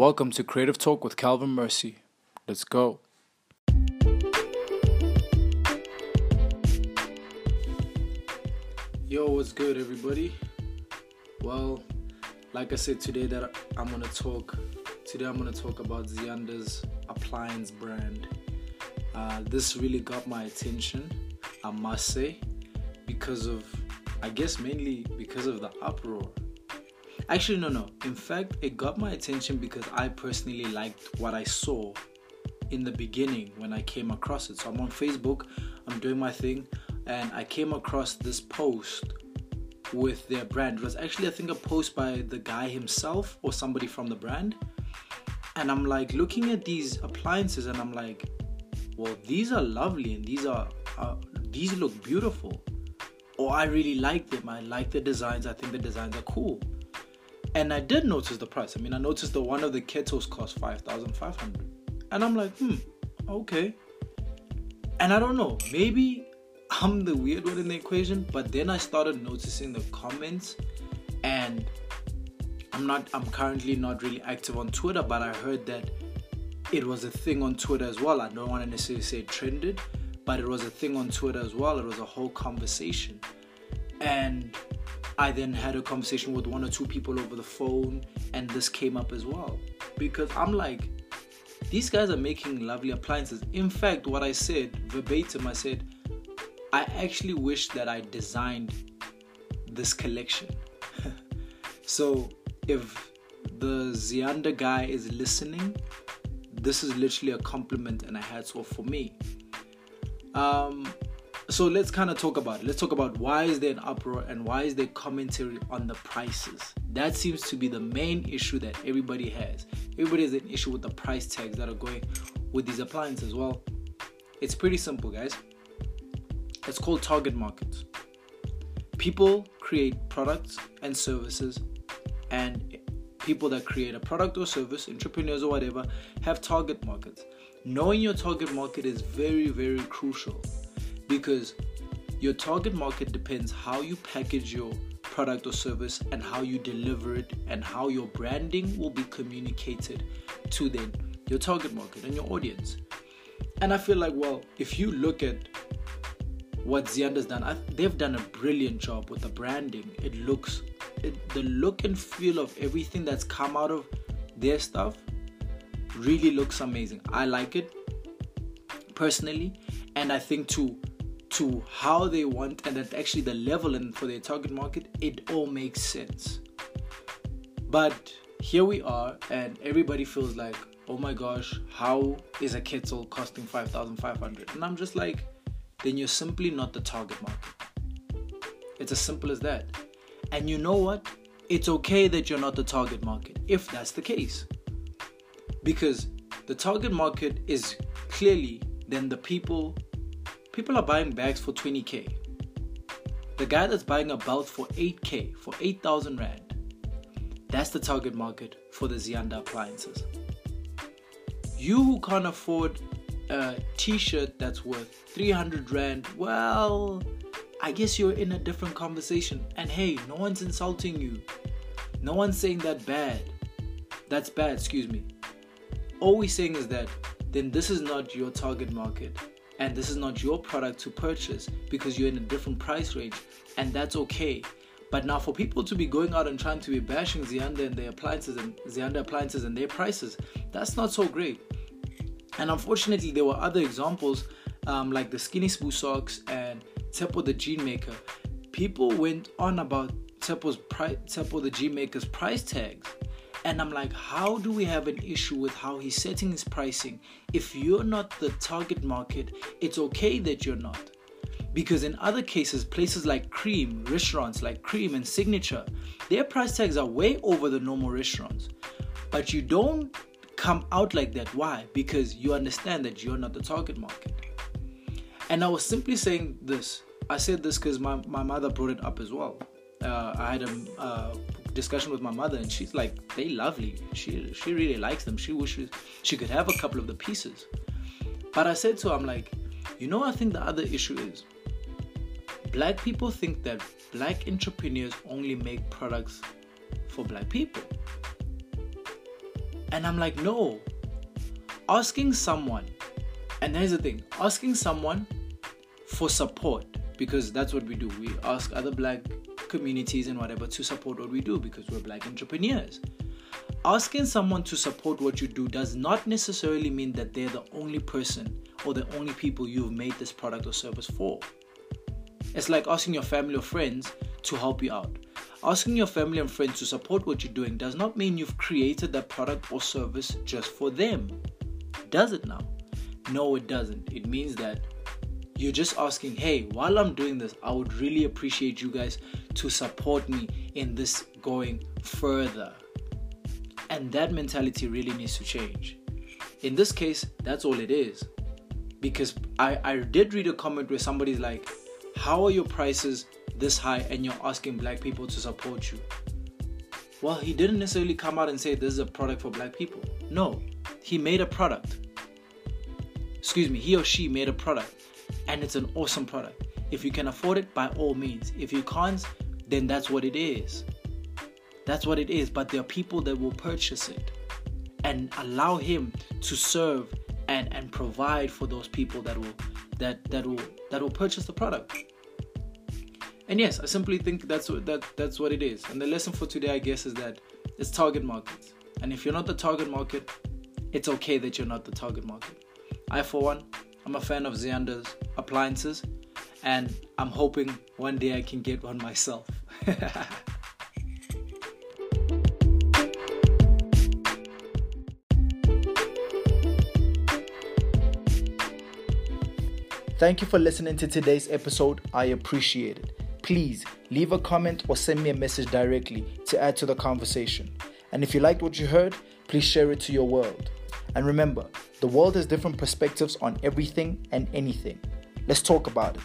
Welcome to Creative Talk with Calvin Mercy. Let's go. Yo, what's good, everybody? Well, like I said today, that I'm gonna talk. Today, I'm gonna talk about Zianda's appliance brand. Uh, this really got my attention, I must say, because of, I guess, mainly because of the uproar. Actually, no, no. In fact, it got my attention because I personally liked what I saw in the beginning when I came across it. So I'm on Facebook, I'm doing my thing, and I came across this post with their brand. It was actually, I think, a post by the guy himself or somebody from the brand. And I'm like looking at these appliances, and I'm like, well, these are lovely and these are, these look beautiful. Or I really like them. I like the designs. I think the designs are cool. And I did notice the price. I mean, I noticed the one of the kettles cost five thousand five hundred, and I'm like, hmm, okay. And I don't know, maybe I'm the weird one in the equation, but then I started noticing the comments, and I'm not. I'm currently not really active on Twitter, but I heard that it was a thing on Twitter as well. I don't want to necessarily say trended, but it was a thing on Twitter as well. It was a whole conversation, and I then had a conversation with one or two people over the phone, and this came up as well. Because I'm like, these guys are making lovely appliances. In fact, what I said verbatim, I said, I actually wish that I designed this collection. so if the Zianda guy is listening, this is literally a compliment and a hats off for me. Um, so let's kind of talk about it. Let's talk about why is there an uproar and why is there commentary on the prices. That seems to be the main issue that everybody has. Everybody has an issue with the price tags that are going with these appliances. Well, it's pretty simple, guys. It's called target markets. People create products and services, and people that create a product or service, entrepreneurs or whatever, have target markets. Knowing your target market is very, very crucial because your target market depends how you package your product or service and how you deliver it and how your branding will be communicated to then your target market and your audience. And I feel like, well, if you look at what Zianda's done, I, they've done a brilliant job with the branding. It looks, it, the look and feel of everything that's come out of their stuff really looks amazing. I like it personally, and I think too to how they want and at actually the level and for their target market, it all makes sense. But here we are, and everybody feels like, oh my gosh, how is a kettle costing 5,500? And I'm just like, then you're simply not the target market. It's as simple as that. And you know what? It's okay that you're not the target market if that's the case. Because the target market is clearly then the people people are buying bags for 20k. The guy that's buying a belt for 8k, for 8,000 rand, that's the target market for the Zianda appliances. You who can't afford a t shirt that's worth 300 rand, well, I guess you're in a different conversation. And hey, no one's insulting you. No one's saying that bad. That's bad, excuse me. All we're saying is that then this is not your target market and this is not your product to purchase because you're in a different price range, and that's okay. But now, for people to be going out and trying to be bashing Zianda and their appliances and Zianda appliances and their prices, that's not so great. And unfortunately, there were other examples um, like the Skinny Sbu socks and Tshepo the Jean Maker. People went on about Tshepo's pri- Tshepo the Jean Maker's price tags and I'm like, how do we have an issue with how he's setting his pricing? If you're not the target market, it's okay that you're not. Because in other cases, places like Cream, restaurants like Cream and Signature, their price tags are way over the normal restaurants. But you don't come out like that. Why? Because you understand that you're not the target market. And I was simply saying this. I said this because my, my mother brought it up as well. Uh, I had a uh, discussion with my mother, and she's like, "They lovely. She she really likes them. She wishes she could have a couple of the pieces." But I said to her, "I'm like, you know, I think the other issue is black people think that black entrepreneurs only make products for black people." And I'm like, no. Asking someone, and here's the thing asking someone for support, because that's what we do. We ask other black communities and whatever to support what we do because we're black entrepreneurs. Asking someone to support what you do does not necessarily mean that they're the only person or the only people you've made this product or service for. It's like asking your family or friends to help you out. Asking your family and friends to support what you're doing does not mean you've created that product or service just for them. Does it now? No, it doesn't. It means that you're just asking, hey, while I'm doing this, I would really appreciate you guys to support me in this going further. And that mentality really needs to change. In this case, that's all it is. Because I, I did read a comment where somebody's like, How are your prices this high and you're asking black people to support you? Well, he didn't necessarily come out and say this is a product for black people. No, he made a product. Excuse me, he or she made a product and it's an awesome product. If you can afford it, by all means. If you can't, then that's what it is. That's what it is. But there are people that will purchase it and allow him to serve and, and provide for those people that will that that will that will purchase the product. And yes, I simply think that's what that that's what it is. And the lesson for today, I guess, is that it's target market. And if you're not the target market, it's okay that you're not the target market. I, for one, I'm a fan of Zianda's appliances, and I'm hoping one day I can get one myself. Thank you for listening to today's episode. I appreciate it. Please leave a comment or send me a message directly to add to the conversation. And if you liked what you heard, please share it to your world. And remember, the world has different perspectives on everything and anything. Let's talk about it.